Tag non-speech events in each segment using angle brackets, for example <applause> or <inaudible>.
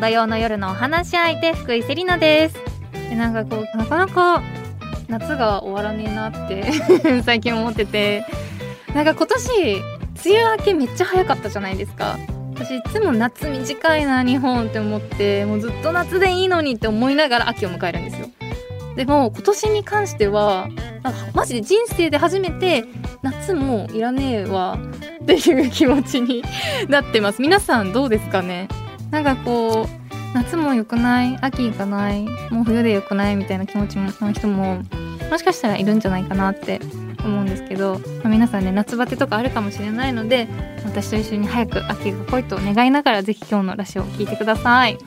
土曜の夜のお話し相手福井セリナです。でなんかこうなかなか夏が終わらねえなって <laughs> 最近思ってて。なんか今年梅雨明けめっちゃ早かったじゃないですか。私いつも夏短いな日本って思ってもうずっと夏でいいのにって思いながら秋を迎えるんですよ。でも今年に関してはなんかマジで人生で初めて夏もいらねえわっていう気持ちになってます。皆さんどうですかね？なんかこう夏も良くない秋行かないもう冬で良くないみたいな気持ちの人ももしかしたらいるんじゃないかなって思うんですけど、まあ、皆さんね夏バテとかあるかもしれないので私と一緒に早く秋が来いと願いながら是非今日のラジオを聴いてください。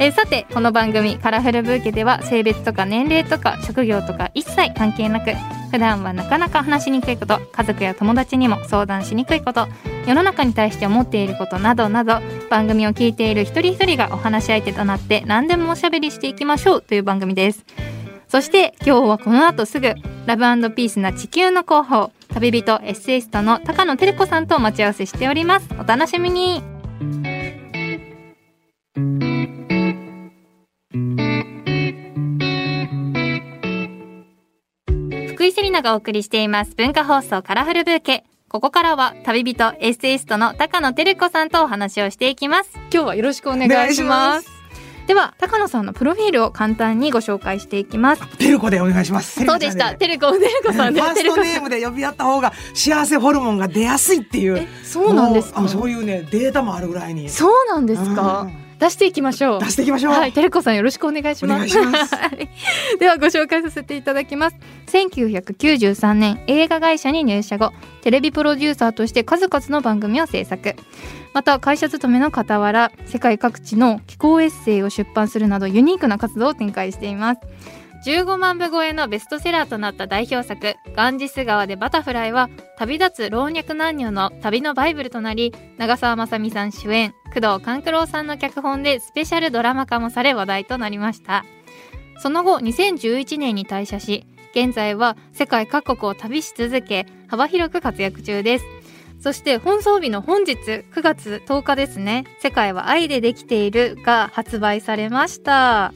えー、さてこの番組「カラフルブーケ」では性別とか年齢とか職業とか一切関係なく普段はなかなか話しにくいこと家族や友達にも相談しにくいこと世の中に対して思っていることなどなど番組を聞いている一人一人がお話し相手となって何でもおしゃべりしていきましょうという番組です。そして今日はこの後すぐラブピースな地球の広報旅人エッセイストの高野照子さんと待ち合わせしております。お楽しみに。福井セリナがお送りしています。文化放送カラフルブーケ。ここからは旅人エッセイストの高野照子さんとお話をしていきます。今日はよろしくお願いします。では高野さんのプロフィールを簡単にご紹介していきます。テルコでお願いします。そうでした。テルコテルコさんファーストネームで呼び合った方が幸せホルモンが出やすいっていう。そうなんですか？そういうねデータもあるぐらいに。そうなんですか、うん出していきましょう。出していきましょう。はいテレコさんよろしくお願いします。<laughs> ではご紹介させていただきます。1993年映画会社に入社後テレビプロデューサーとして数々の番組を制作。また会社勤めの傍ら世界各地の気候エッセイを出版するなどユニークな活動を展開しています15万部超えのベストセラーとなった代表作「ガンジス川でバタフライ」は旅立つ老若男女の旅のバイブルとなり長澤まさみさん主演工藤官九郎さんの脚本でスペシャルドラマ化もされ話題となりました。その後2011年に退社し現在は世界各国を旅し続け幅広く活躍中です。そして本送日の本日9月10日ですね「世界は愛でできている」が発売されました。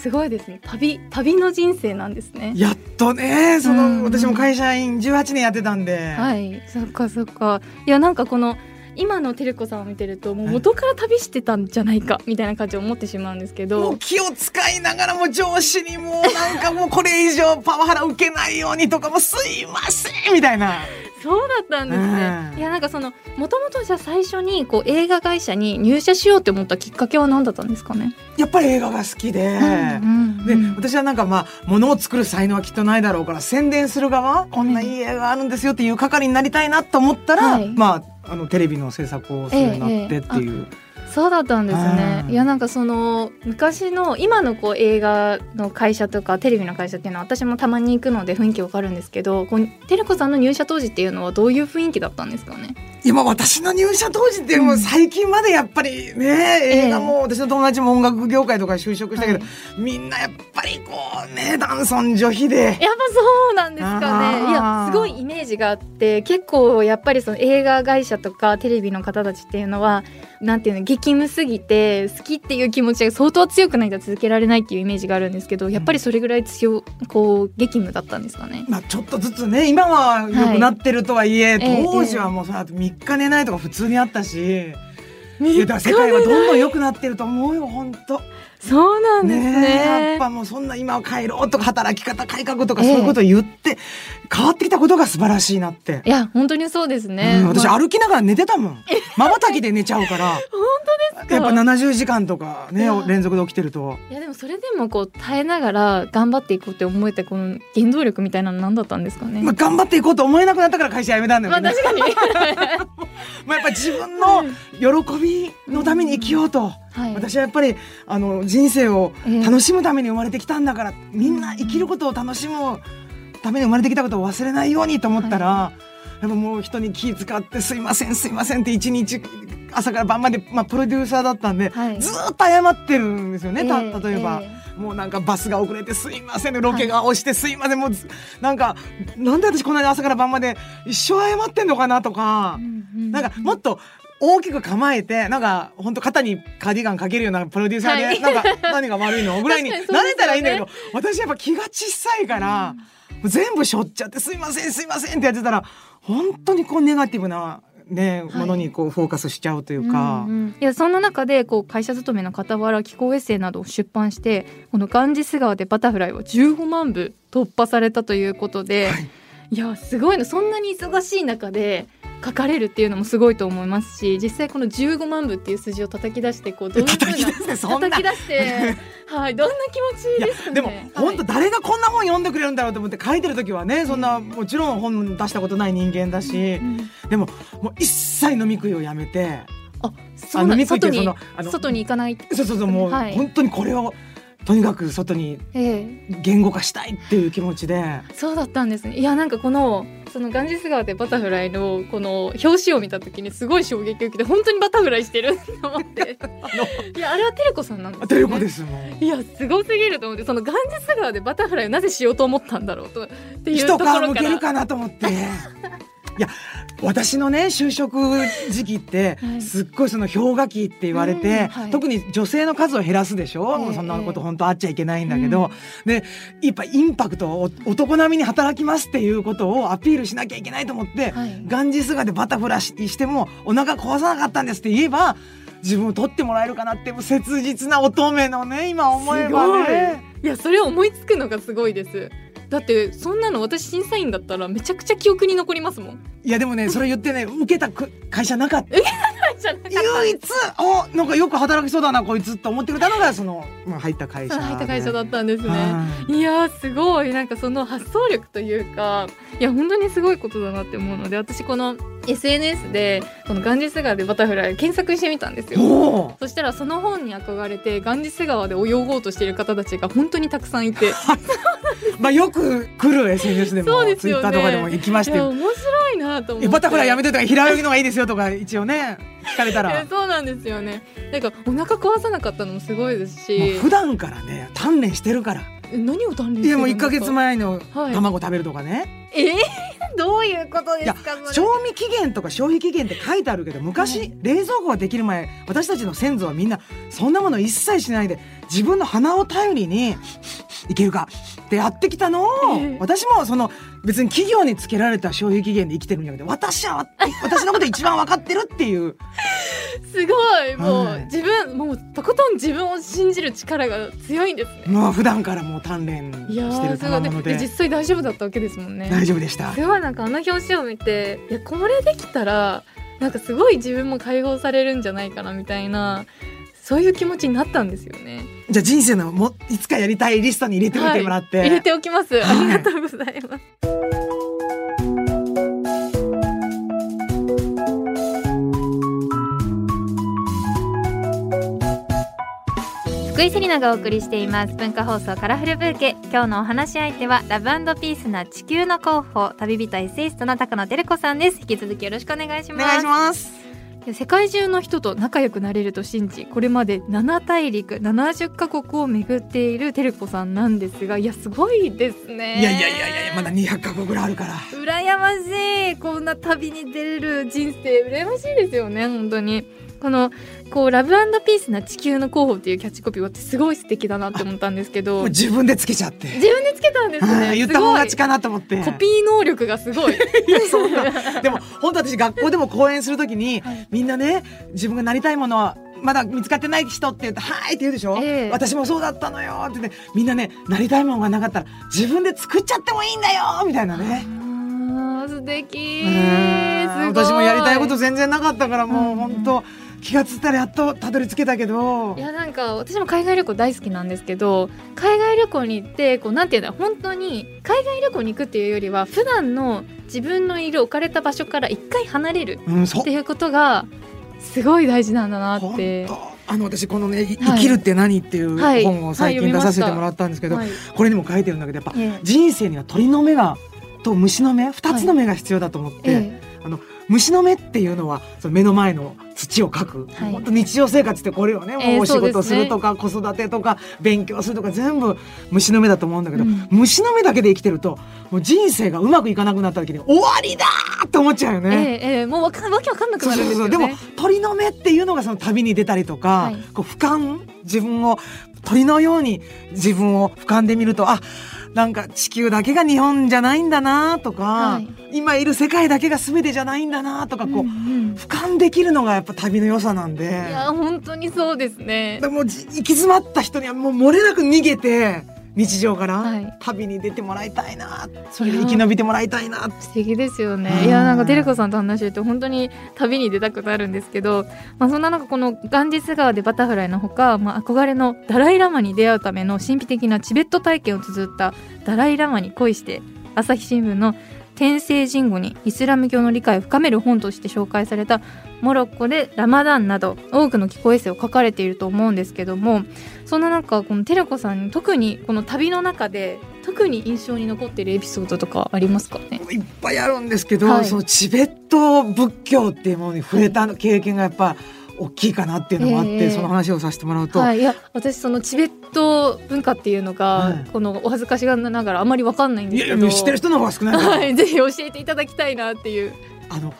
すごいですね。旅旅の人生なんですね。やっとねその、うん、私も会社員18年やってたんで。はい。そっかそっか。いやなんかこの今の照子さんを見てるともう元から旅してたんじゃないかみたいな感じを思ってしまうんですけど。気を使いながらも上司にもうなんかもうこれ以上パワハラ受けないようにとかもすいませんみたいなそうだったんですね。いやなんかそのもともとじゃあ最初にこう映画会社に入社しようって思ったきっかけは何だったんですかね？やっぱり映画が好きで、うんうんうん、で私はなんかまあものを作る才能はきっとないだろうから宣伝する側こんないい映画あるんですよっていう係になりたいなと思ったら、はい、まああのテレビの制作をするようになってっていう。ええそうだったんですね。いやなんかその昔の今のこう映画の会社とかテレビの会社っていうのは私もたまに行くので雰囲気わかるんですけど、こうテレコさんの入社当時っていうのはどういう雰囲気だったんですかね？今私の入社当時ってもう最近までやっぱりね、映画も私の友達も音楽業界とか就職したけど、はい、みんなやっぱりこうね男尊女卑で。やっぱそうなんですかね。いやすごいイメージがあって結構やっぱりその映画会社とかテレビの方たちっていうのはなんていうの激務すぎて好きっていう気持ちが相当強くないと続けられないっていうイメージがあるんですけどやっぱりそれぐらい強こう激務だったんですかね、まあ、ちょっとずつね今は良くなってるとはいえ、はい、当時はもうその後3日寝ないとか普通にあったし。世界はどんどん良くなってると思うよ本当。そうなんですね、ね、やっぱもうそんな今は帰ろうとか働き方改革とかそういうことを言って、変わってきたことが素晴らしいなって。いや本当にそうですね。うん、私歩きながら寝てたもん。まばたきで寝ちゃうから。本当ですか？やっぱ70時間とかね連続で起きてると。いやでもそれでもこう耐えながら頑張っていこうって思えたこの原動力みたいなの何だったんですかね？まあ頑張っていこうと思えなくなったから会社辞めたんだよね。まあ確かに。<laughs> まあやっぱ自分の喜びのために生きようと。はい、私はやっぱりあの人生を楽しむために生まれてきたんだから、えー、みんな生きることを楽しむために生まれてきたことを忘れないようにと思ったら、はい、やっぱもう人に気遣って「すいませんすいません」って一日朝から晩まで、まあ、プロデューサーだったんで、はい、ずっと謝ってるんですよね、えー、例えば、えー、もうなんかバスが遅れて「すいません」ロケが押して「すいません」もうなんかなんで私こんなに朝から晩まで一生謝ってんのかなとか、なんかもっと大きく構えてなんか本当肩にカーディガンかけるようなプロデューサーで、はい、なんか何が悪いの？<laughs> ぐらいになれたらいいんだけど、ね、私やっぱ気が小さいから、うん、全部しょっちゃって「すいませんすいません」ってやってたら本当にこうネガティブなね、ものにこうフォーカスしちゃうというか、うんうん、いやそんな中でこう会社勤めの傍ら気候エッセイなどを出版してこのガンジス川でバタフライは15万部突破されたということで、はい、いやすごいの。そんなに忙しい中で書かれるっていうのもすごいと思いますし実際この15万部っていう数字を叩き出してこうどういうふうな叩き出して <laughs> はいどんな気持ちですか、ね、でも、本当誰がこんな本読んでくれるんだろうと思って書いてる時はねそんなもちろん本出したことない人間だし、うん、でももう一切飲み食いをやめて。あ、そうなん外に外に行かない。そうそうそうもう、はい、本当にこれをとにかく外に言語化したいっていう気持ちで、ええ、そうだったんですね。いやなんかこのそのガンジス川でバタフライのこの表紙を見た時にすごい衝撃を受けて本当にバタフライしてると思って。<laughs> いやあれはテレコさんなんですよ、ね、テレコですもん。いやすごすぎると思ってそのガンジス川でバタフライをなぜしようと思ったんだろうとっていうところから向けるかなと思って <laughs> いや私のね就職時期ってすっごいその氷河期って言われて、はい、特に女性の数を減らすでしょ、えー、そんなこと本当あっちゃいけないんだけど、うん、でやっぱインパクト男並みに働きますっていうことをアピールしなきゃいけないと思って、はい、ガンジスガでバタフライしてもお腹壊さなかったんですって言えば自分を取ってもらえるかなって切実な乙女のね今思えばね。い。やそれを思いつくのがすごいです。だってそんなの私審査員だったらめちゃくちゃ記憶に残りますもん。いやでもねそれ言ってね受けた <laughs> 会社なかった。唯一おなんかよく働きそうだなこいつと思ってくれたのがその、まあ、入った会社入った会社だったんですね。い。やすごい。なんかその発想力というかいや本当にすごいことだなって思うので私この SNS でこのガンジス川でバタフライ検索してみたんですよ。そしたらその本に憧れてガンジス川で泳ごうとしている方たちが本当にたくさんいて。<laughs> まあよく来る SNS でもそうですよ、ね、ツイッターとかでも行きまして。面白いなと思って。バタフライやめてとか平泳ぎのがいいですよとか一応ね <laughs> 聞かれたら。そうなんですよね。なんかお腹壊さなかったのもすごいですし。普段からね鍛錬してるから何を鍛錬いやもう1か月前の卵食べるとかね、はいえー、どういうことですか賞味期限とか消費期限って書いてあるけど昔、はい、冷蔵庫ができる前私たちの先祖はみんなそんなもの一切しないで自分の鼻を頼りにいけるか？ってやってきたのを、えー、私もその別に企業につけられた消費期限で生きてるんじゃなくて私は私のこと一番分かってるっていう。<laughs> すごい。もう、はい、自分もうとことん自分を信じる力が強いんですね。もう普段からもう鍛錬してるたもので実際大丈夫だったわけですもんね。大丈夫でした。すごいなんかあの表紙を見ていやこれできたらなんかすごい自分も解放されるんじゃないかなみたいなそういう気持ちになったんですよね。じゃあ人生のもいつかやりたいリストに入れてみてもらって、はい、入れておきます、はい、ありがとうございます。福井セリナがお送りしています。文化放送カラフルブーケ。今日のお話し相手はラブピースな地球の候補旅人エッセイストの高野照子さんです。引き続きよろしくお願いします。お願いします世界中の人と仲良くなれると信じこれまで7大陸70カ国を巡っている照子さんなんですがいやすごいですね。いやいやいやいやまだ200カ国ぐらいあるから。羨ましい。こんな旅に出れる人生羨ましいですよね本当に。このこうラブピースな地球の候補っていうキャッチコピーはすごい素敵だなって思ったんですけど <laughs> 自分でつけちゃって。自分でつけたんですね。<laughs> 言った方がちかなと思って。コピー能力がすごい。<laughs> でも本当私学校でも講演するときに、はい、みんなね自分がなりたいものはまだ見つかってない人って言うと「はい」って言うでしょ、えー、私もそうだったのよってねみんなねなりたいものがなかったら自分で作っちゃってもいいんだよ！みたいなね。素敵。私もやりたいこと全然なかったからもう本当、気がついたらやっとたどり着けたけど。いやなんか私も海外旅行大好きなんですけど海外旅行に行ってこうなんていうんだ本当に海外旅行に行くっていうよりは普段の自分のいる置かれた場所から一回離れるっていうことがすごい大事なんだなって。あの私このね「生きるって何?」っていう本を最近出させてもらったんですけど、これにも書いてるんだけどやっぱ人生には鳥の目がと虫の目2つの目が必要だと思って、あの虫の目っていうのはその目の前の土をかく、はい、本当日常生活ってこれをね、もうお仕事するとか、ね、子育てとか勉強するとか全部虫の目だと思うんだけど、うん、虫の目だけで生きてるともう人生がうまくいかなくなった時に終わりだーって思っちゃうよね。えー、えー、もうわかわけわかんなくなるんですよ、ね、でも鳥の目っていうのがその旅に出たりとか、はい、こう俯瞰自分を鳥のように自分を俯瞰で見るとあなんか地球だけが日本じゃないんだなとか、はい、今いる世界だけが全てじゃないんだなとかこう、うんうん、俯瞰できるのがやっぱ旅の良さなんで。いや本当にそうですね。でも行き詰まった人にはもう漏れなく逃げて日常から旅に出てもらいたいな、はい、それで生き延びてもらいたいな素敵ですよね。いやなんかテレコさんと話してて本当に旅に出たくなるんですけど、まあ、そんな中このガンジス川でバタフライのほか、まあ、憧れのダライ・ラマに出会うための神秘的なチベット体験を綴った「ダライ・ラマに恋して」朝日新聞の天聖人語にイスラム教の理解を深める本として紹介されたモロッコでラマダンなど多くの気候エッセイを書かれていると思うんですけどもそんな中このテレコさんに特にこの旅の中で特に印象に残っているエピソードとかありますかね？いっぱいあるんですけど、はい、そのチベット仏教っていうものに触れた経験がやっぱ、はい大きいかなっていうのがあって、えー、その話をさせてもらうと、はい、いや私そのチベット文化っていうのが、はい、このお恥ずかしがながらあまり分かんないんですけど。いや知ってる人の方が少ない <laughs> はい、ぜひ教えていただきたいなっていう。あの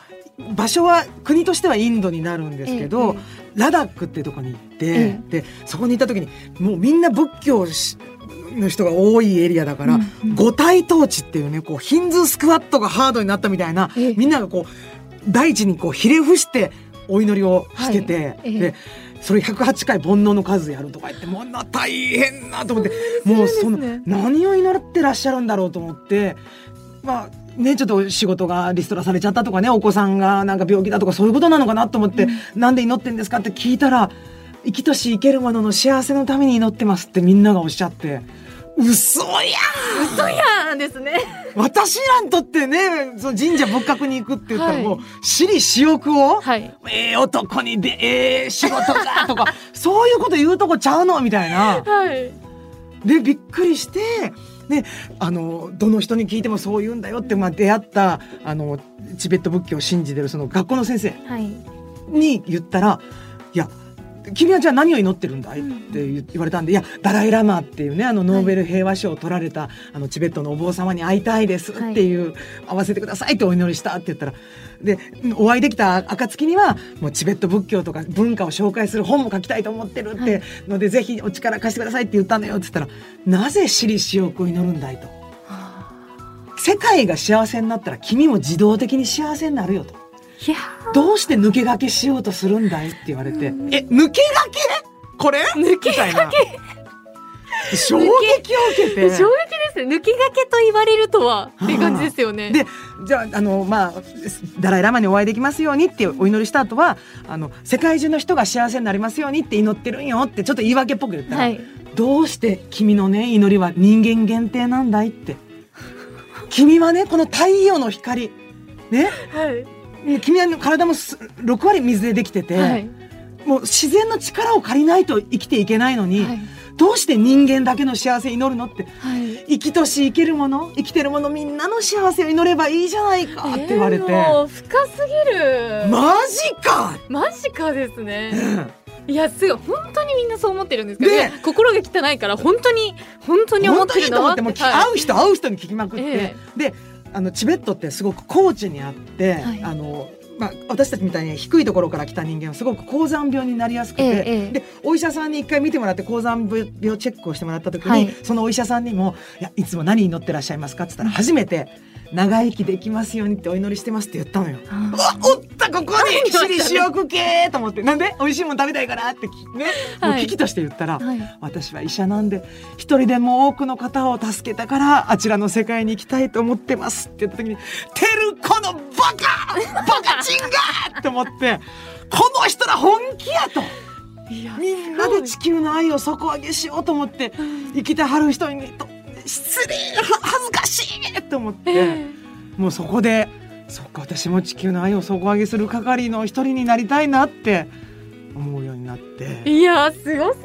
場所は国としてはインドになるんですけど、ええ、ラダックっていうところに行って、え、でそこに行った時にもうみんな仏教の人が多いエリアだから、五体統治っていうねこうヒンズースクワットがハードになったみたいな、みんながこう大地にこうひれ伏してお祈りをしてて、はい、でそれ108回煩悩の数やるとか言ってもうな大変なと思って、もうその何を祈ってらっしゃるんだろうと思ってまあね、ちょっと仕事がリストラされちゃったとかねお子さんがなんか病気だとかそういうことなのかなと思って、うん、なんで祈ってんですかって聞いたら生きとし生けるものの幸せのために祈ってますってみんながおっしゃって嘘や嘘やんですね。私らにとってねその神社仏閣に行くって言ったらもう、はい、私利私欲を、はい、ええー、男にでええー、仕事がとか <laughs> そういうこと言うとこちゃうのみたいな。はい、でびっくりしてであのどの人に聞いてもそう言うんだよって、まあ、出会ったあのチベット仏教を信じてるその学校の先生に言ったら、はい、いや君はじゃあ何を祈ってるんだいって言われたんで、いやダライ・ラマっていうねあのノーベル平和賞を取られた、あのチベットのお坊様に会いたいですっていう、はい、会わせてくださいってお祈りしたって言ったらでお会いできた暁にはもうチベット仏教とか文化を紹介する本も書きたいと思ってるってので、はい、ぜひお力貸してくださいって言ったんだよって言ったらなぜ私利私欲を祈るんだいと。世界が幸せになったら君も自動的に幸せになるよと。どうして抜け駆けしようとするんだいって言われて、え抜け駆け？これ？抜け駆け。衝撃を受けて。衝撃です抜け駆けと言われるとはって感じですよね。でじゃああのまあダライ・ラマにお会いできますようにってお祈りした後はあの世界中の人が幸せになりますようにって祈ってるんよってちょっと言い訳っぽく言ったら、はい、どうして君のね祈りは人間限定なんだいって。君はねこの太陽の光ね、はい君は体も6割水でできてて、はい、もう自然の力を借りないと生きていけないのに、はい、どうして人間だけの幸せ祈るのって、はい、生きとし生けるもの生きてるものみんなの幸せを祈ればいいじゃないかって言われて、えー、深すぎる。マジか！マジかですね、いやすごい本当にみんなそう思ってるんですけど、ね、心が汚いから本当に本当に思ってるのって。も会う人会う人に聞きまくって、えー、であのチベットってすごく高地にあって、はい、あのまあ、私たちみたいに低いところから来た人間はすごく高山病になりやすくて、ええ、でお医者さんに一回見てもらって高山病チェックをしてもらった時に、はい、そのお医者さんにも「いやいつも何に乗ってらっしゃいますか?」って言ったら初めて「長生きできますようにってお祈りしてますって言ったのよ。あおったここに私利私欲系と思ってなんで？美味しいもん食べたいからってね、もう危機として言ったら、はい、私は医者なんで一人でも多くの方を助けたからあちらの世界に行きたいと思ってますって言った時に「てるこのバカバカチンガ!」って思ってこの人ら本気やと。みんなで地球の愛を底上げしようと思って生きてはる人にと失礼恥ずかしいと思って、えー、もうそこでそっか私も地球の愛を底上げする係の一人になりたいなって思うようになって。いやすごす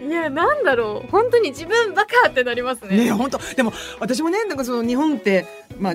ぎる。いやなんだろう。本当に自分バカってなりますね。ね本当。でも私もねなんかその日本ってまあ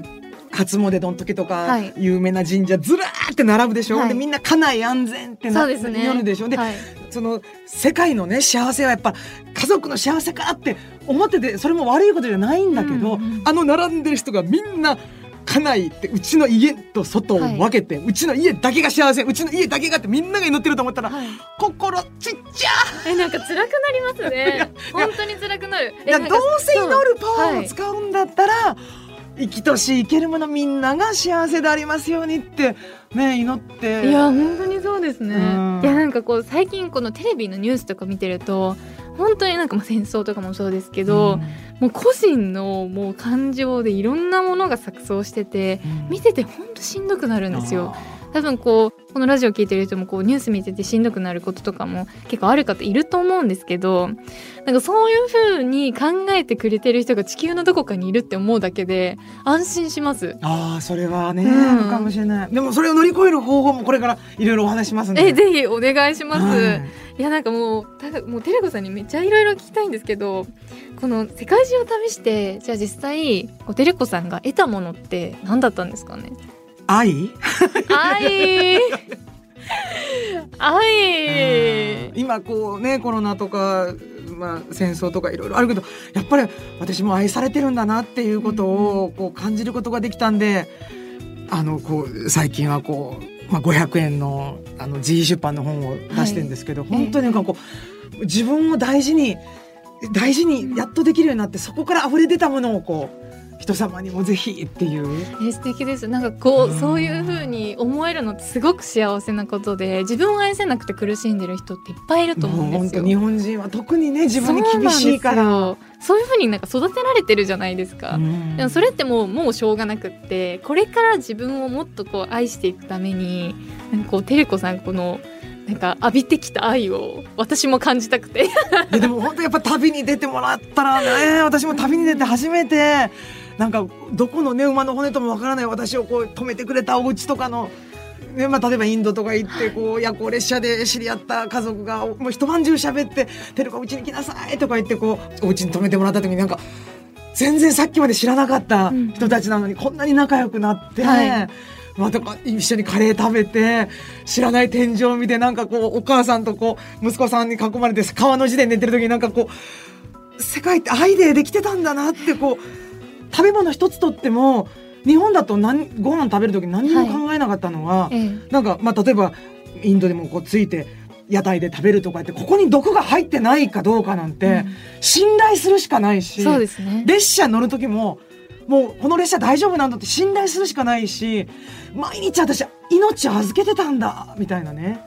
初詣の時とか、有名な神社ずらーって並ぶでしょ、はい、でみんな家内安全ってな、ね、るでしょ。で、はい、その世界のね幸せはやっぱ家族の幸せかって思っててそれも悪いことじゃないんだけど、うんうん、あの並んでる人がみんな家内ってうちの家と外を分けて、はい、うちの家だけが幸せうちの家だけがってみんなが祈ってると思ったら、はい、心ちっちゃえなんか辛くなりますね。<laughs> 本当に辛くなる。いやどうせ祈るパワーを使うんだったら、はい、生きとし生けるものみんなが幸せでありますようにってね祈って。いや本当にそうですね、いやなんかこう最近このテレビのニュースとか見てると本当になんかまあ戦争とかもそうですけど、うん、もう個人のもう感情でいろんなものが錯綜してて、うん、見てて本当しんどくなるんですよ。多分こうこのラジオ聞いてる人もこうニュース見ててしんどくなることとかも結構ある方いると思うんですけどなんかそういう風に考えてくれてる人が地球のどこかにいるって思うだけで安心します。ああそれはね、うん、かもしれない。でもそれを乗り越える方法もこれからいろいろお話しますんで。えぜひお願いします、はい。いやなんかもうたもうテレコさんにめっちゃいろいろ聞きたいんですけどこの世界中を旅してじゃあ実際テレコさんが得たものって何だったんですかね？愛？愛。愛。今こうねコロナとかまあ、戦争とかいろいろあるけどやっぱり私も愛されてるんだなっていうことをこう感じることができたんであのこう最近はこうまあ、500円のあの G 出版の本を出してるんですけど、はい、本当になんかこう自分を大事に大事にやっとできるようになってそこから溢れ出たものをこう人様にもぜひっていう。え素敵です。なんかこう、うん、そういう風に思えるのってすごく幸せなことで、自分を愛せなくて苦しんでる人っていっぱいいると思うんですよ。日本人は特にね自分に厳しいから。そういう風になんか育てられてるじゃないですか。うん、でもそれってもうもうしょうがなくって、これから自分をもっとこう愛していくために、なんかこうテレコさんこの。なんか浴びてきた愛を私も感じたくてでも本当やっぱ旅に出てもらったらね私も旅に出て初めてなんかどこのね馬の骨ともわからない私をこう止めてくれたお家とかの。ねまあ、例えばインドとか行ってこう夜行列車で知り合った家族がもう一晩中喋って「テルカうちに来なさい」とか言ってこうお家に泊めてもらった時になんか全然さっきまで知らなかった人たちなのにこんなに仲良くなって。はいまた一緒にカレー食べて知らない天井を見てなんかこうお母さんとこう息子さんに囲まれて川の字で寝てる時になんかこう世界ってアイデアできてたんだなってこう食べ物一つとっても日本だと何ご飯食べる時何にも考えなかったのは、はい、なんか、まあ、例えばインドでもこうついて屋台で食べるとかってここに毒が入ってないかどうかなんて、信頼するしかないし、そうですね、列車乗る時ももうこの列車大丈夫なんだって信頼するしかないし毎日私命預けてたんだみたいなね。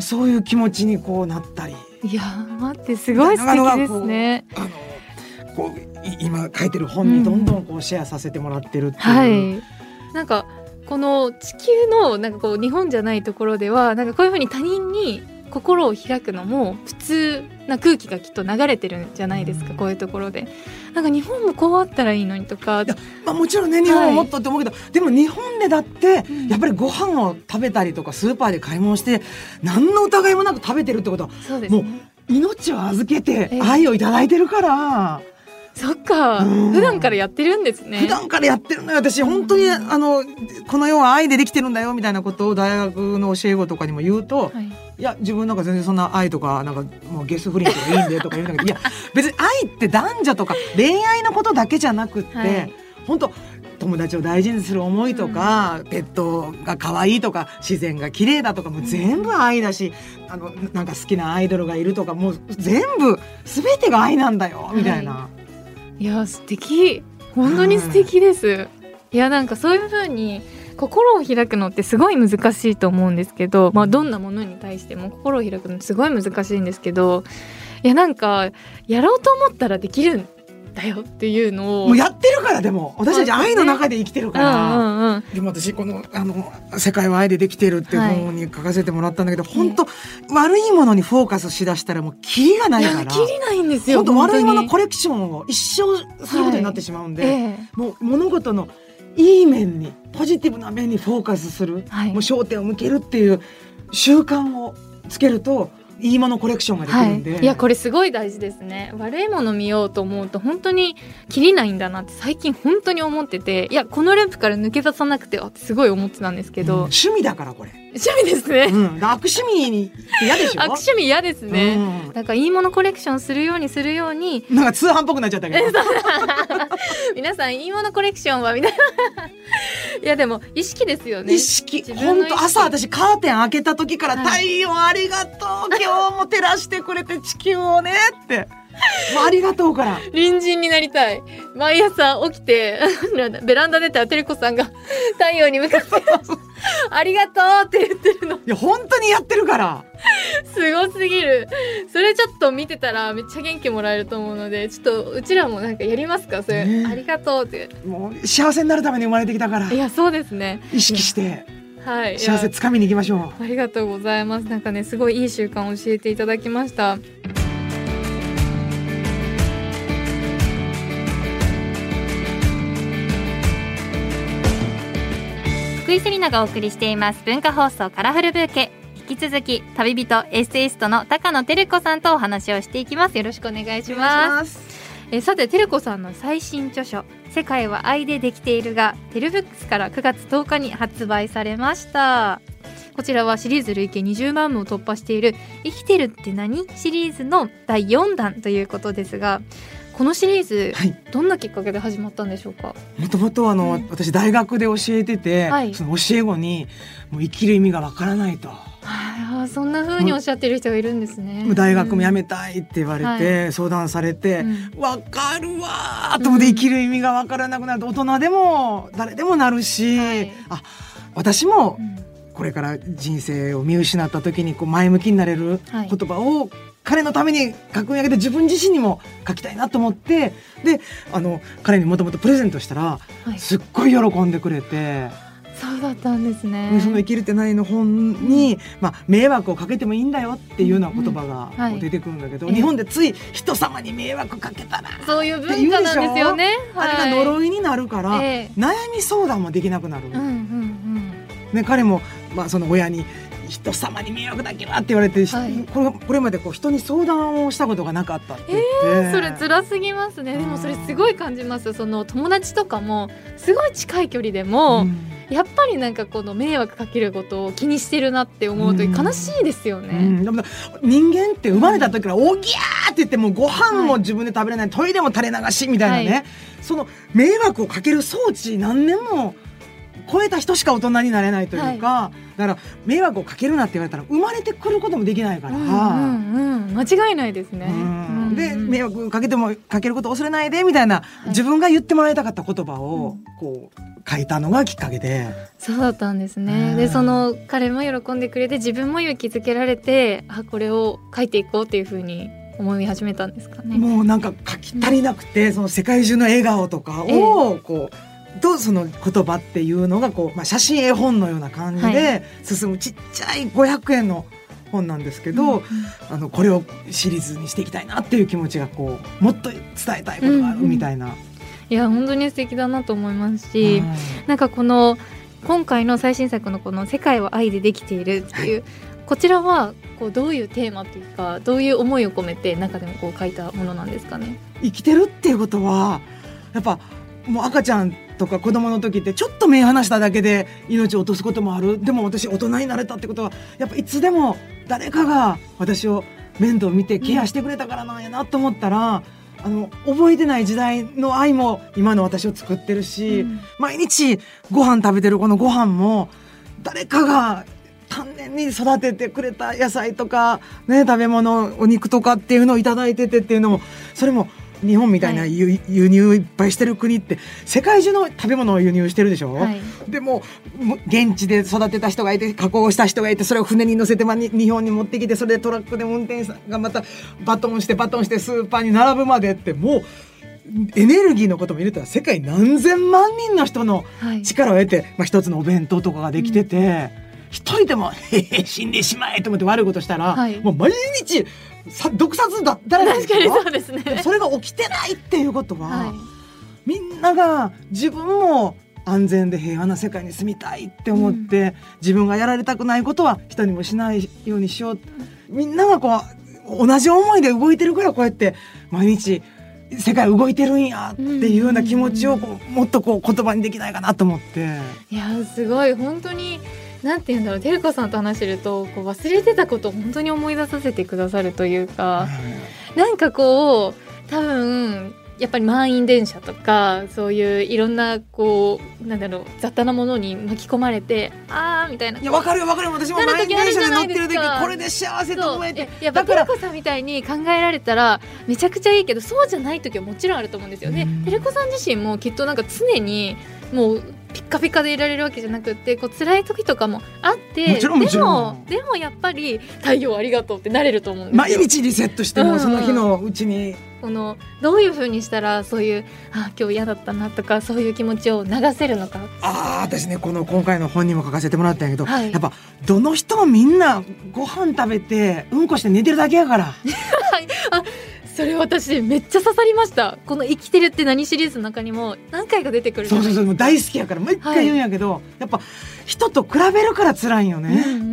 そういう気持ちにこうなったり。いや待ってすごい素敵ですね。あのこう今書いてる本にどんどんこうシェアさせてもらってるっていう。はい、なんかこの地球のなんかこう日本じゃないところではなんかこういうふうに他人に心を開くのも普通な空気がきっと流れてるんじゃないですか、うん、こういうところで。なんか日本もこうあったらいいのにとか。まあ、もちろんね日本はもっとって思うけど、はい、でも日本でだってやっぱりご飯を食べたりとかスーパーで買い物して何の疑いもなく食べてるってことは、ね、もう命を預けて愛を頂いてるから。えーそっか、うん、普段からやってるんですね。普段からやってるのよ私。本当に、あのこの世は愛でできてるんだよみたいなことを大学の教え子とかにも言うと、はい、いや自分なんか全然そんな愛とかなんかもうゲス不倫とかいいんでとか言うんだけどいや別に愛って男女とか恋愛のことだけじゃなくって、はい、本当友達を大事にする思いとか、うん、ペットが可愛いとか自然が綺麗だとかもう全部愛だし、あのなんか好きなアイドルがいるとかもう全部全てが愛なんだよみたいな。はいいや素敵。本当に素敵です、い。やなんかそういう風に心を開くのってすごい難しいと思うんですけど、まあ、どんなものに対しても心を開くのすごい難しいんですけどいやなんかやろうと思ったらできるだよっていうのを。もうやってるからでも。私たち愛の中で生きてるから、うんうんうん、でも私このあの「世界は愛でできてる」っていう本に書かせてもらったんだけど、はい、本当悪いものにフォーカスしだしたらもうキリがないから。キリないんですよ本当悪いものコレクションを一生することになってしまうんで、はい。えー、もう物事のいい面にポジティブな面にフォーカスする、はい、もう焦点を向けるっていう習慣をつけるといいものコレクションができるんで、はい、いやこれすごい大事ですね。悪いもの見ようと思うと本当に切りないんだなって最近本当に思ってて。いやこのループから抜け出さなくてはってすごい思ってたんですけど、うん、趣味だからこれ趣味ですね、うん、悪趣味に嫌でしょ？悪趣味嫌ですね、うん、なんかいいものコレクションするようにするように。なんか通販っぽくなっちゃったけど。<laughs> 皆さんいいものコレクションはみたいな <laughs> いやでも意識ですよね。意識。本当朝私カーテン開けた時から、太陽ありがとう。今日も照らしてくれて地球をねって <laughs> もうありがとうから。隣人になりたい。毎朝起きて <laughs> ベランダ出たらてるこさんが太陽に向かって <laughs> ありがとうって言ってるの。いや本当にやってるから。すごすぎる。それちょっと見てたらめっちゃ元気もらえると思うのでちょっとうちらもなんかやりますか？それ、ね、ありがとうって。もう幸せになるために生まれてきたから。いやそうですね。意識して。はい、幸せつかみに行きましょう。ありがとうございます。なんかねすごいいい習慣を教えていただきました福井セリナがお送りしています。文化放送カラフルブーケ。引き続き旅人エッセイストの高野照子さんとお話をしていきます。よろしくお願いします。えさて照子さんの最新著書。世界は愛でできているがテルブックスから9月10日に発売されました。こちらはシリーズ累計20万部を突破している生きてるって何？シリーズの第4弾ということですがこのシリーズ、はい、どんなきっかけで始まったんでしょうか？もともとあの、うん、私大学で教えてて、はい、その教え子にもう生きる意味がわからないと。あそんな風におっしゃってる人がいるんですね。大学も辞めたいって言われて、うん、相談されて、わ、うん、かるわと思って生きる意味がわからなくなると大人でも誰でもなるし、はい、あ私もこれから人生を見失った時にこう前向きになれる言葉を彼のために書くんやけど自分自身にも書きたいなと思ってであの彼にもともとプレゼントしたら、はい、すっごい喜んでくれて。そうだったんですね。その生きるって何の本に、うん、まあ迷惑をかけてもいいんだよっていうような言葉が出てくるんだけど、うんはい、日本でつい人様に迷惑かけたら。そういう文化なんですよね。あれが呪いになるから、えー、悩み相談もできなくなる。うんうんうん。ね彼もまあその親に人様に迷惑だけはって言われて、はい、これこれまでこう人に相談をしたことがなかったって言えー、それ辛すぎますね。でもそれすごい感じます。その友達とかもすごい近い距離でも、うん、やっぱりなんかこの迷惑かけることを気にしてるなって思うと悲しいですよね、うん。うん、人間って生まれた時からおぎゃーって言ってもご飯も自分で食べれない、はい、トイレも垂れ流しみたいなね、はい、その迷惑をかける装置何年も超えた人しか大人になれないというか、はい、だから迷惑をかけるなって言われたら生まれてくることもできないから、うんうんうん、間違いないですね。で迷惑かけてもかけること恐れないでみたいな、はい、自分が言ってもらいたかった言葉をこう書いたのがきっかけで。そうだったんですね。でその彼も喜んでくれて自分も勇気づけられてあこれを書いていこうっていうふうに思い始めたんですかね。もうなんか書き足りなくて、うん、その世界中の笑顔とかをこう、ええとその言葉っていうのがこう、まあ、写真絵本のような感じで進むちっちゃい500円の本なんですけど、あのこれをシリーズにしていきたいなっていう気持ちがこうもっと伝えたいことがあるみたいな。うん。うん、いや本当に素敵だなと思いますし、なんかこの今回の最新作のこの「世界は愛でできている」っていう、はい、こちらはこうどういうテーマというかどういう思いを込めて中でもこう書いたものなんですかね？生きてるっていうことはやっぱもう赤ちゃんとか子供の時ってちょっと目離しただけで命を落とすこともある。でも私大人になれたってことはやっぱいつでも誰かが私を面倒見てケアしてくれたからなんやなと思ったら、あの覚えてない時代の愛も今の私を作ってるし、うん、毎日ご飯食べてるこのご飯も誰かが丹念に育ててくれた野菜とか、ね、食べ物お肉とかっていうのを頂いててっていうのもそれも日本みたいな輸はい、輸入いっぱいしてる国って世界中の食べ物を輸入してるでしょ、はい、でも現地で育てた人がいて加工した人がいてそれを船に乗せて、ま、日本に持ってきてそれでトラックで運転手さんがまたバトンしてバトンしてスーパーに並ぶまでってもうエネルギーのことも入れたら世界何千万人の人の力を得て、はい、まあ、一つのお弁当とかができてて。うん。一人でも「へ <laughs> へ死んでしまえ」と思って悪いことしたら、はい、もう毎日さ毒殺だったら確かにそうですね。それが起きてないっていうことは、はい、みんなが自分も安全で平和な世界に住みたいって思って、うん、自分がやられたくないことは人にもしないようにしよう。みんながこう同じ思いで動いてるからこうやって毎日世界動いてるんやっていうような気持ちをこうもっとこう言葉にできないかなと思って。いやすごい。本当になんて言うんだろうてるこさんと話してるとこう忘れてたことを本当に思い出させてくださるというか、うん、なんかこう多分やっぱり満員電車とかそういういろんなこうなんだろう雑多なものに巻き込まれてあーみたいな。いやわかるよわかるよ。私も満員電車で乗ってる時これで幸せと思えて。やっぱテレコさんみたいに考えられたらめちゃくちゃいいけどそうじゃない時はもちろんあると思うんですよね。テレコさん自身もきっとなんか常にもうピッカピカでいられるわけじゃなくてこう辛い時とかもあってでもでもやっぱり太陽ありがとうってなれると思うんですよ。毎日リセットしても、その日のうちに。このどういうふうにしたらそういうあ今日嫌だったなとかそういう気持ちを流せるのか。ああ私ねこの今回の本にも書かせてもらったんやけど、はい、やっぱどの人もみんなご飯食べてうんこして寝てるだけやから。<laughs> あそれ私めっちゃ刺さりました。この「生きてるって何?」シリーズの中にも何回か出てくるそうそうそう大好きやからもう一回言うんやけど、はい、やっぱ人と比べるから辛いよね、うんうんう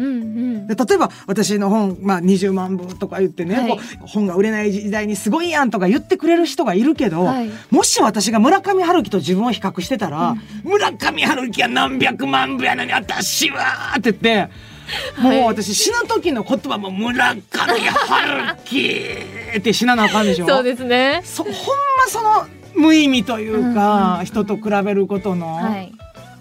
ん、で例えば私の本、まあ、20万部とか言ってね、はい、本が売れない時代にすごいやんとか言ってくれる人がいるけど、はい、もし私が村上春樹と自分を比較してたら、うん、村上春樹は何百万部やのに私はって言って。もう私死ぬ時の言葉も村上春樹って死ななあかんでしょ。<laughs> そうですね。そほんまその無意味というか、うん、人と比べることの、はい、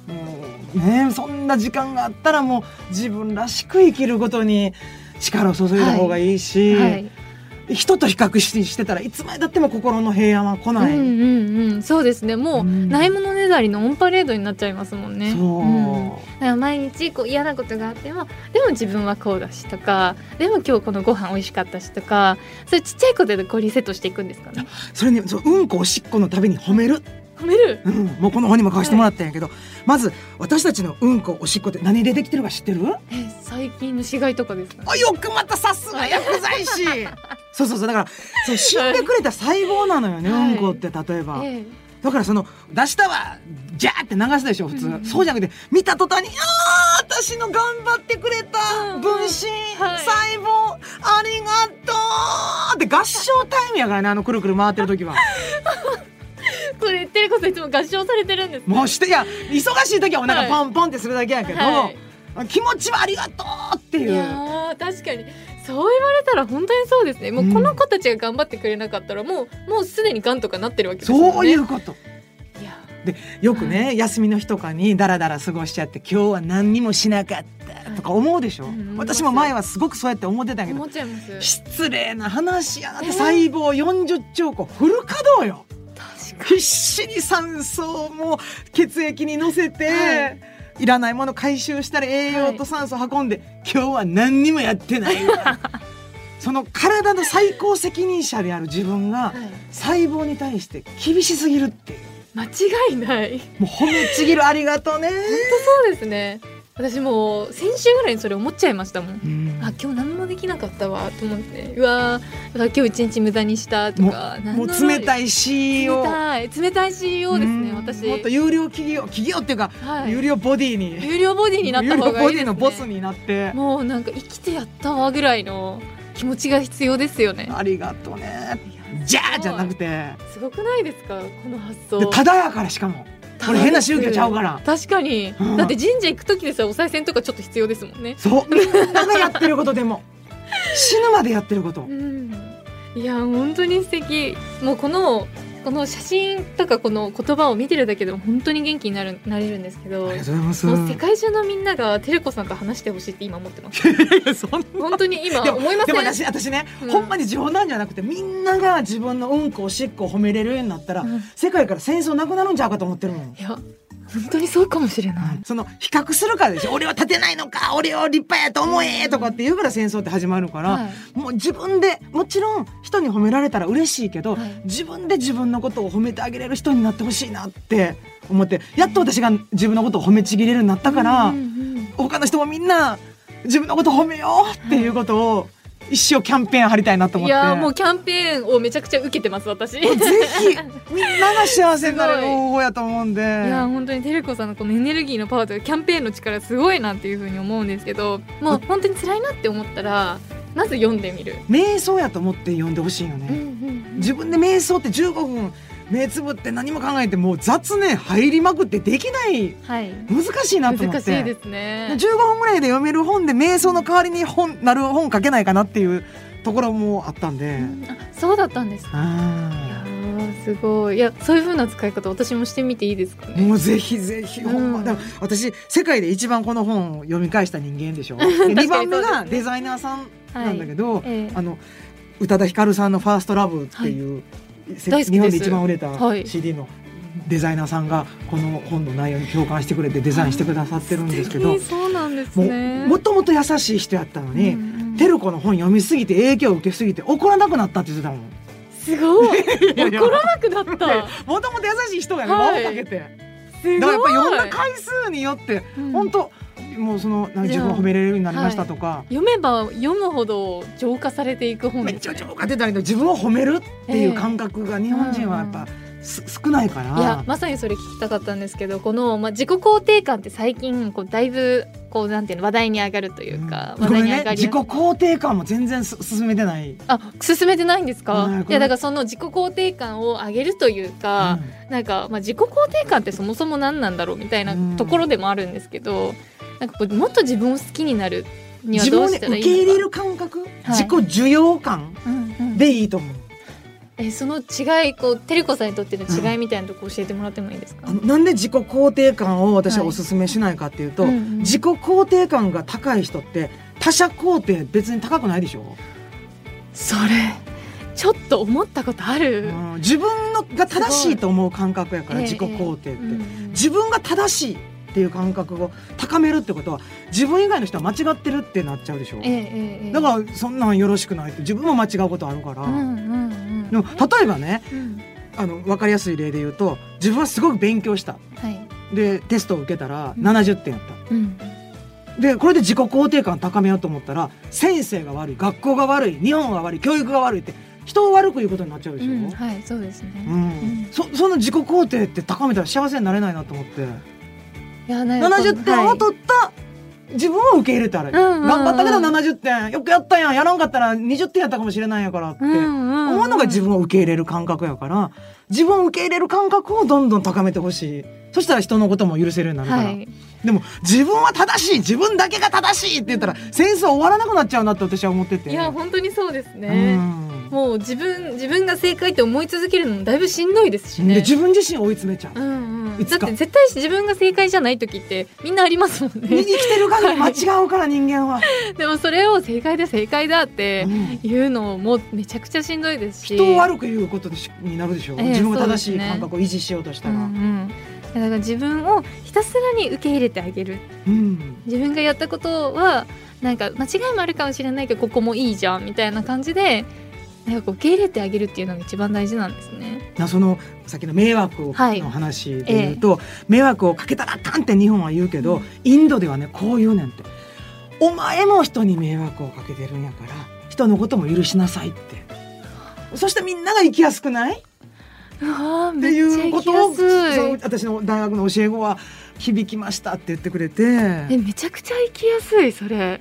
もうねそんな時間があったらもう自分らしく生きることに力を注いだ方がいいし、はい。はい人と比較ししてたらいつまでたっても心の平安は来ない、うんうんうん、そうですね。もう、うん、ないものねだりのオンパレードになっちゃいますもんね。そう、うん、だから毎日こう嫌なことがあってもでも自分はこうだしとかでも今日このご飯美味しかったしとかそういうちっちゃいことでこうリセットしていくんですかね。それにそううんこおしっこのたびに褒める褒める、うん、もうこの本にも書かせてもらったんやけど、はい、まず私たちのうんこおしっこって何でできてるか知ってる？え最近の死骸とかですか、あよくまたさすが薬剤師。<laughs> そうそうそうだからそう死んでくれた細胞なのよね、はい、うんこって例えば。ええ。だからその出したはジャーって流すでしょ普通、うん、そうじゃなくて見た途端に「ああ私の頑張ってくれた分身、はい、細胞ありがとう!」って合唱タイムやからねあのくるくる回ってる時は。<laughs> <laughs> これテレコさんいつも合唱されてるんです、ね、もうしていや忙しい時はお腹ポンポンってするだけやけど、はい。はい、気持ちはありがとうっていう。いや確かに。そう言われたら本当にそうですね。もうこの子たちが頑張ってくれなかったらもうもうすでにがんとかなってるわけですよね。そういうこと。でよくね、はい、休みの日とかにダラダラ過ごしちゃって今日は何にもしなかったとか思うでしょ、はいうん、私も前はすごくそうやって思ってたけど失礼な話やなって細胞40兆個フル稼働よ必死に酸素も血液に乗せて、はい、いらないもの回収したり栄養と酸素運んで、はい、今日は何にもやってない。<laughs> その体の最高責任者である自分が細胞に対して厳しすぎるっていう。間違いない。もう褒めちぎるありがとうね。本当そうですね私も先週ぐらいにそれ思っちゃいましたもん、うん、あ今日何もできなかったわと思って。うわ今日一日無駄にしたとかもう冷たい CEO 冷たい冷たい CEO ですね、私。もっと有料企業企業っていうか、はい、有料ボディに。有料ボディになった方がいいです、ね、ボディのボスになって。もうなんか生きてやったわぐらいの気持ちが必要ですよね。ありがとうね。じゃあじゃなくて。すごくないですかこの発想。ただやからしかもこれ変な宗教ちゃうから。確かに、うん、だって神社行く時でさお賽銭とかちょっと必要ですもんね。そう。みんながやってることでも。死ぬまでやってること、うん、いや本当に素敵。もうこのこの写真とかこの言葉を見てるだけでも本当に元気になるなれるんですけどありがとうございます。もう世界中のみんながテレコさんと話してほしいって今思ってます。本当に今思いません？でも私私ね、うん、ほんまに冗談じゃなくてみんなが自分のうんこおしっこを褒めれるようになったら、うん、世界から戦争なくなるんちゃうかと思ってるもん。いや本当にそうかもしれない。その比較するからでしょ。俺は立てないのか、俺を立派やと思えとかって言うから戦争って始まるから、はい、もう自分でもちろん人に褒められたら嬉しいけど、はい、自分で自分のことを褒めてあげれる人になってほしいなって思って、やっと私が自分のことを褒めちぎれるようになったから、他の人もみんな自分のことを褒めようっていうことを、一生キャンペーン張りたいなと思って。いやもうキャンペーンをめちゃくちゃ受けてます私。ぜひみんなが幸せになれる方法やと思うんで。いや本当にテレコさんのこのエネルギーのパワーとかキャンペーンの力すごいなっていうふうに思うんですけどもう本当に辛いなって思ったらまず読んでみる。瞑想やと思って読んでほしいよね、うんうんうん、自分で瞑想って15分目つぶって何も考えてもう雑念入りまくってできない、はい、難しいなと思って。難しいですね。15分ぐらいで読める本で瞑想の代わりに本なる本書けないかなっていうところもあったんで、うん、そうだったんですか。いやすごい。いやそういう風な使い方私もしてみていいですかね。もうぜひぜひ、ほんま。だ私世界で一番この本を読み返した人間でしょ。2番目がデザイナーさんなんだけど、はい。え。あの宇多田ヒカルさんの「ファーストラブっていう、はい、日本で一番売れた CD のデザイナーさんがこの本の内容に共感してくれてデザインしてくださってるんですけど、そうなんですね。もともと優しい人やったのに、うんうん、テルコの本読みすぎて影響を受けすぎて怒らなくなったって言ってたもん。すごい。<laughs> 怒らなくなった。もともと優しい人がね、輪をかけて。だからやっぱ読んだ回数によって、うん、本当もうその自分を褒められるようになりましたとか、はい、読めば読むほど浄化されていく本、ね、めっちゃ浄化出たけど自分を褒めるっていう感覚が日本人はやっぱ、えー少ないから。いやまさにそれ聞きたかったんですけどこの、まあ、自己肯定感って最近こうだいぶこうなんていうの話題に上がるというか、うん、話題に上がり、ね、自己肯定感も全然進めてない。あ進めてないんですか、いやだからその自己肯定感を上げるというか、うん、なんか、まあ、自己肯定感ってそもそも何なんだろうみたいなところでもあるんですけど、うん、なんかこうもっと自分を好きになるにはどうしたらいいのか。自分を、ね、受け入れる感覚、はい、自己受容感？でいいと思う。えその違いこうテレコさんにとっての違いみたいなとこ教えてもらってもいいですか、うん、なんで自己肯定感を私はおすすめしないかっていうと、はいうんうん、自己肯定感が高い人って他者肯定別に高くないでしょ？それちょっと思ったことある、うん、自分のが正しいと思う感覚やから自己肯定って、えーうん、自分が正しいっていう感覚を高めるってことは自分以外の人は間違ってるってなっちゃうでしょ、えーえー、だからそんなんよろしくないって自分も間違うことあるから、でも例えばね、うん、あの分かりやすい例で言うと自分はすごく勉強した、はい、でテストを受けたら70点やった。うん。でこれで自己肯定感高めようと思ったら先生が悪い学校が悪い日本が悪い教育が悪いって人を悪く言うことになっちゃうでしょ、うん、はいそうですね、うん、うん、そその自己肯定って高めたら幸せになれないなと思って70点を取った、自分を受け入れたら、うんうん、頑張ったけど70点。よくやったやん。やらんかったら20点やったかもしれないやからって。思うのが自分を受け入れる感覚やから自分を受け入れる感覚をどんどん高めてほしいそしたら人のことも許せるようになるから、はい、でも自分は正しい。自分だけが正しいって言ったら戦争終わらなくなっちゃうなって私は思ってて。いや本当にそうですね、もう自分自分が正解って思い続けるのもだいぶしんどいですしね。自分自身追い詰めちゃう、うんうん、だって絶対自分が正解じゃない時ってみんなありますもんね。生きてる限り間違うから人間は。<laughs> でもそれを正解で正解だっていうのもめちゃくちゃしんどいですし、人を悪く言うことになるでしょう、えー、自分が正しい感覚を維持しようとしたら、うんうんだから自分をひたすらに受け入れてあげる、うん、自分がやったことはなんか間違いもあるかもしれないけどここもいいじゃんみたいな感じでなんか受け入れてあげるっていうのが一番大事なんですね。そのさっきの迷惑の話で言うと、はいえ。迷惑をかけたらあかんって日本は言うけど、うん、インドではねこう言うねんって「お前も人に迷惑をかけてるんやから人のことも許しなさい」って。そしてみんなが生きやすくない？っていうことを私の大学の教え子は響きましたって言ってくれて。えめちゃくちゃ生きやすいそれ。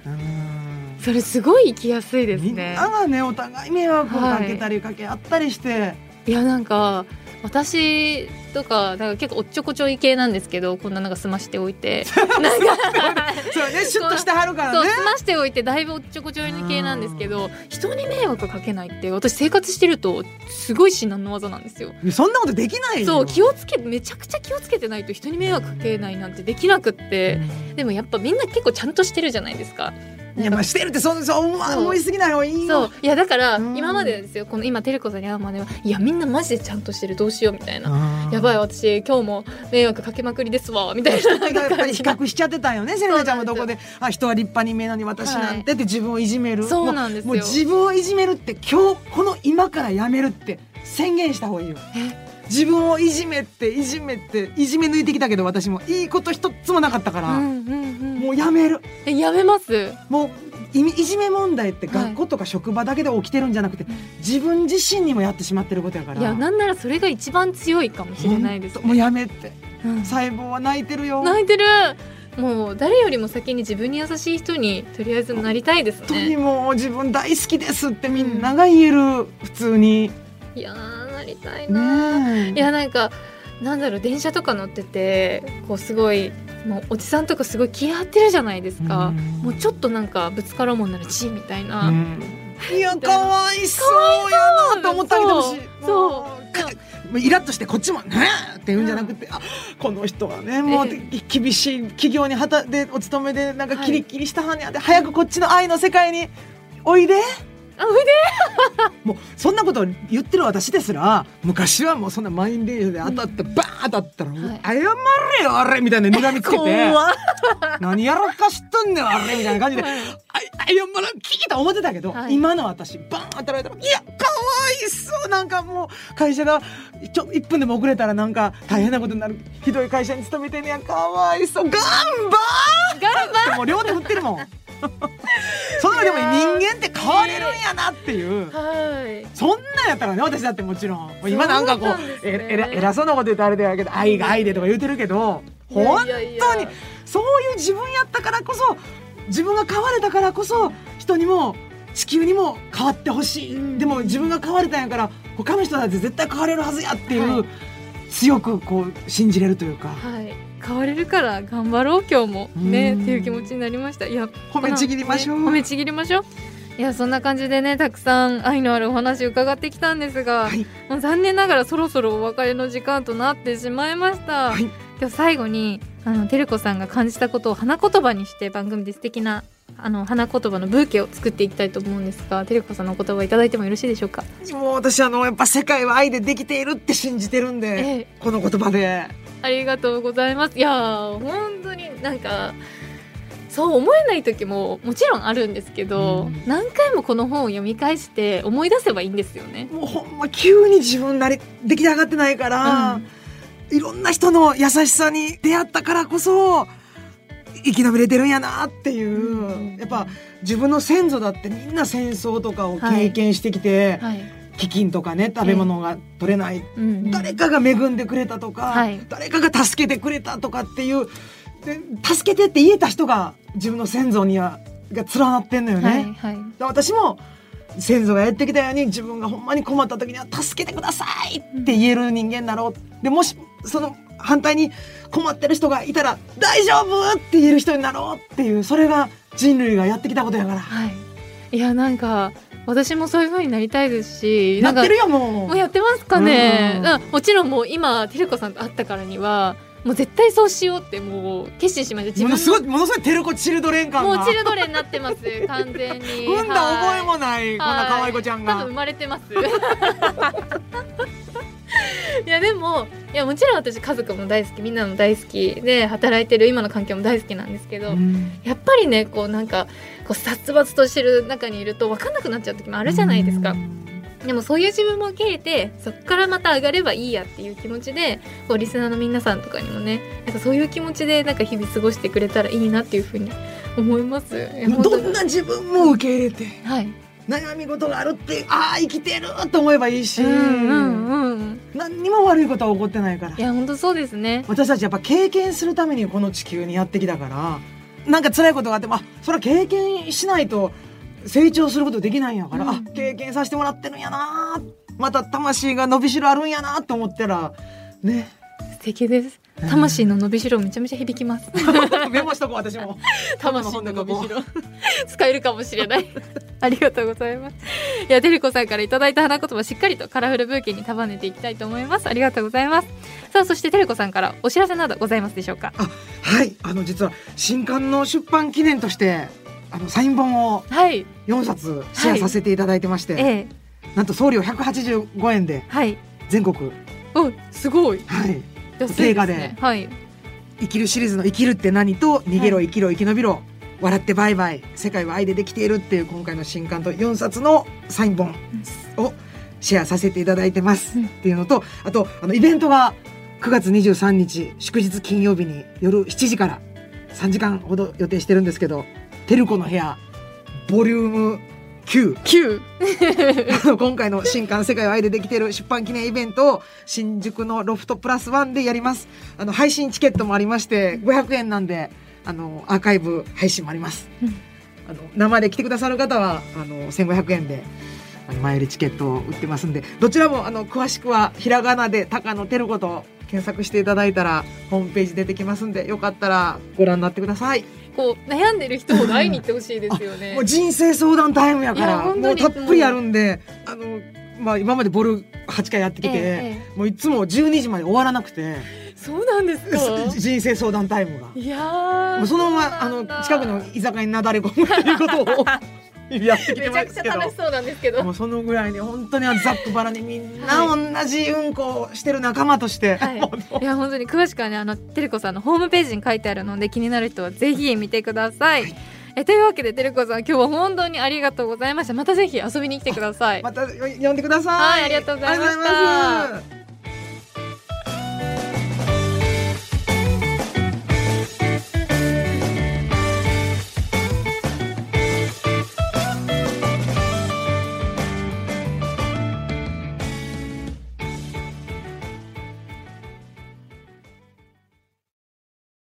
それすごい生きやすいですね。みんながねお互い迷惑をかけたりかけ合ったりして、はい、いやなんか私とかなんか結構おっちょこちょい系なんですけどこんななんか済ましておいて。<laughs> なんかそうね。シュッとしてはるからね。そう済ましておいてだいぶおっちょこちょい系なんですけど人に迷惑かけないって私生活してるとすごい至難の技なんですよ。そんなことできないそう気をつけめちゃくちゃ気をつけてないと人に迷惑かけないなんてできなくって。でもやっぱみんな結構ちゃんとしてるじゃないですかいやまあしてるってそそう思いすぎない方がいいそう。いやだから今までですよこの今テレコさんに会うまではいやみんなマジでちゃんとしてるどうしようみたいな。やばい私今日も迷惑かけまくりですわみたいな。<laughs> やっぱり比較しちゃってたよねセレナちゃんもどこで。あ人は立派に見えなに私なんてって自分をいじめる、そうなんですよ。もう自分をいじめるって今日この今からやめるって宣言した方がいいよ自分をいじめていじめていじめ抜いてきたけど私もいいこと一つもなかったから、うんうんうん、もうやめる。えやめます？もういじめ問題って学校とか職場だけで起きてるんじゃなくて、はい、自分自身にもやってしまってることやから。いやなんならそれが一番強いかもしれないです、ね、もうやめて、うん、細胞は泣いてるよ。泣いてる。もう誰よりも先に自分に優しい人にとりあえずなりたいですね。本当にもう自分大好きですってみんなが言える、うん、普通に。いやなりたいな、いやなんかなんだろう電車とか乗っててこうすごいもうおじさんとかすごい気合ってるじゃないですか、もうちょっとなんかぶつからもんならチみたいな、<laughs> いやかわいそうやなと思ったりてほしいそう。イラッとしてこっちも「ねえ!」って言うんじゃなくて、うん、あこの人はねもう厳しい企業にはたでお勤めでなんかキリキリしたはんやで、はい、早くこっちの愛の世界においであ <laughs> 腕もうそんなこと言ってる私ですら昔はもうそんな満員電車で当たって、バーン当たったら「はい、謝れよあれ」みたいな睨みつけて「<laughs> 何やらかしとんねんあれ」みたいな感じで「はい、謝らん聞いた思ってたけど、はい、今の私バーン当たられたら「いやかわいそうなんかもう会社がちょ1分でも遅れたらなんか大変なことになるひどい会社に勤めてんねやかわいそう頑張頑張もう両手振ってるもん。<laughs> そのでも人間って変われるんやなっていう、はい、そんなんやったらね私だってもちろん。今なんかこうう、ね、ええ偉そうなこと言うとあれだけど愛が愛でとか言うてるけど本当にそういう自分やったからこそ自分が変われたからこそ人にも地球にも変わってほしい、うん、でも自分が変われたんやから他の人だって絶対変われるはずやっていう、はい、強くこう信じれるというか。はい。変われるから頑張ろう今日も。ねっていう気持ちになりました。いや褒めちぎりましょう、ね、褒めちぎりましょう。いやそんな感じでねたくさん愛のあるお話伺ってきたんですが、はい、もう残念ながらそろそろお別れの時間となってしまいました、はい、今日最後にあのてるこさんが感じたことを花言葉にして番組で素敵なあの花言葉のブーケを作っていきたいと思うんですがてるこさんのお言葉いただいてもよろしいでしょうか？もう私あのやっぱ世界は愛でできているって信じてるんで、ええ、この言葉で。ありがとうございます。いや本当になんかそう思えない時ももちろんあるんですけど、うん、何回もこの本を読み返して思い出せばいいんですよね。もうほんま急に自分なり出来上がってないから、うん、いろんな人の優しさに出会ったからこそ生き延びれてるんやなっていう、うん、やっぱ自分の先祖だってみんな戦争とかを経験してきて、はい。はい飢饉とかね食べ物が取れない、えー、誰かが恵んでくれたとか、はい、誰かが助けてくれたとかっていうで助けてって言えた人が自分の先祖にはが連なってんのよね。はいはい、私も先祖がやってきたように自分がほんまに困った時には助けてくださいって言える人間だろう。でもしその反対に困ってる人がいたら大丈夫って言える人になろうっていうそれが人類がやってきたことやから。はい、いやなんか私もそういう風になりたいですしなってるよもう。もうやってますかね、うん、もちろんもう今てるこさんと会ったからにはもう絶対そうしようってもう決心しました。自分ものすごいものすごいテルコチルドレン感もうチルドレンになってます完全に。産んだ覚えもない、こんな可愛い子ちゃんが。多分生まれてます <laughs> いやでもいやもちろん私家族も大好きみんなも大好きで働いてる今の環境も大好きなんですけど、うん、やっぱりねこうなんかこう殺伐としてる中にいると分かんなくなっちゃう時もあるじゃないですか。うん。でもそういう自分も受け入れてそこからまた上がればいいやっていう気持ちでこうリスナーの皆さんとかにもねなんかそういう気持ちでなんか日々過ごしてくれたらいいなっていうふうに思います。どんな自分も受け入れて、はい、悩み事があるってああ生きてると思えばいいし、うんうんうん、何にも悪いことは起こってないから。いや本当そうですね。私たちやっぱ経験するためにこの地球にやってきたからなんか辛いことがあってもあそれは経験しないと成長することできないんやから、うん、あ経験させてもらってるんやなまた魂が伸びしろあるんやなと思ったらね。素敵です魂の伸びしろめちゃめちゃ響きます。メモしとこう私も。<laughs> 魂の伸びしろ。使えるかもしれない。<laughs> ありがとうございます。いやデリコさんからいただいた花言葉しっかりとカラフルブーケに束ねていきたいと思います。ありがとうございます。さあそしてテレコさんからお知らせなどございますでしょうか？あはいあの実は新刊の出版記念としてあのサイン本を4冊シェアさせていただいてまして、はい。はいなんと送料185円で全国、おすごい、はい、映画で、はい、生きるシリーズの生きるって何と逃げろ生きろ生き延びろ、笑ってバイバイ。世界は愛でできているっていう今回の新刊と4冊のサイン本をシェアさせていただいてます。っていうのとあとあのイベントが9月23日祝日金曜日に夜7時から3時間ほど予定してるんですけど「テルコの部屋」ボリューム9 9 <laughs> 今回の新刊世界は愛でできている出版記念イベントを新宿のロフトプラスワンでやります。あの配信チケットもありまして500円なんであのアーカイブ配信もあります、うん、あの生で来てくださる方はあの1500円で前売りチケットを売ってますんで。どちらもあの詳しくはひらがなで高野てること検索していただいたらホームページ出てきますんでよかったらご覧になってください。こう悩んでる人ほ会いに行ってほしいですよね。<laughs> もう人生相談タイムやから。もうたっぷりあるんであのまあ、今までボル8回やってきて、ええ、もういつも12時まで終わらなくて。そうなんですか？<laughs> 人生相談タイムが。いやもうそのままあの近くの居酒屋になだれ込むっていうことを <laughs> <laughs> やってきてますけど。楽しそうなんですけど。もうそのぐらいに本当にざっくばらにみんな同じうんこしてる仲間として、はい、<laughs> いや本当に詳しくはねあのてるこさんのホームページに書いてあるので気になる人はぜひ見てください、はい。えというわけでてるこさん今日は本当にありがとうございました。またぜひ遊びに来てください。また呼んでください。はいありがとうございました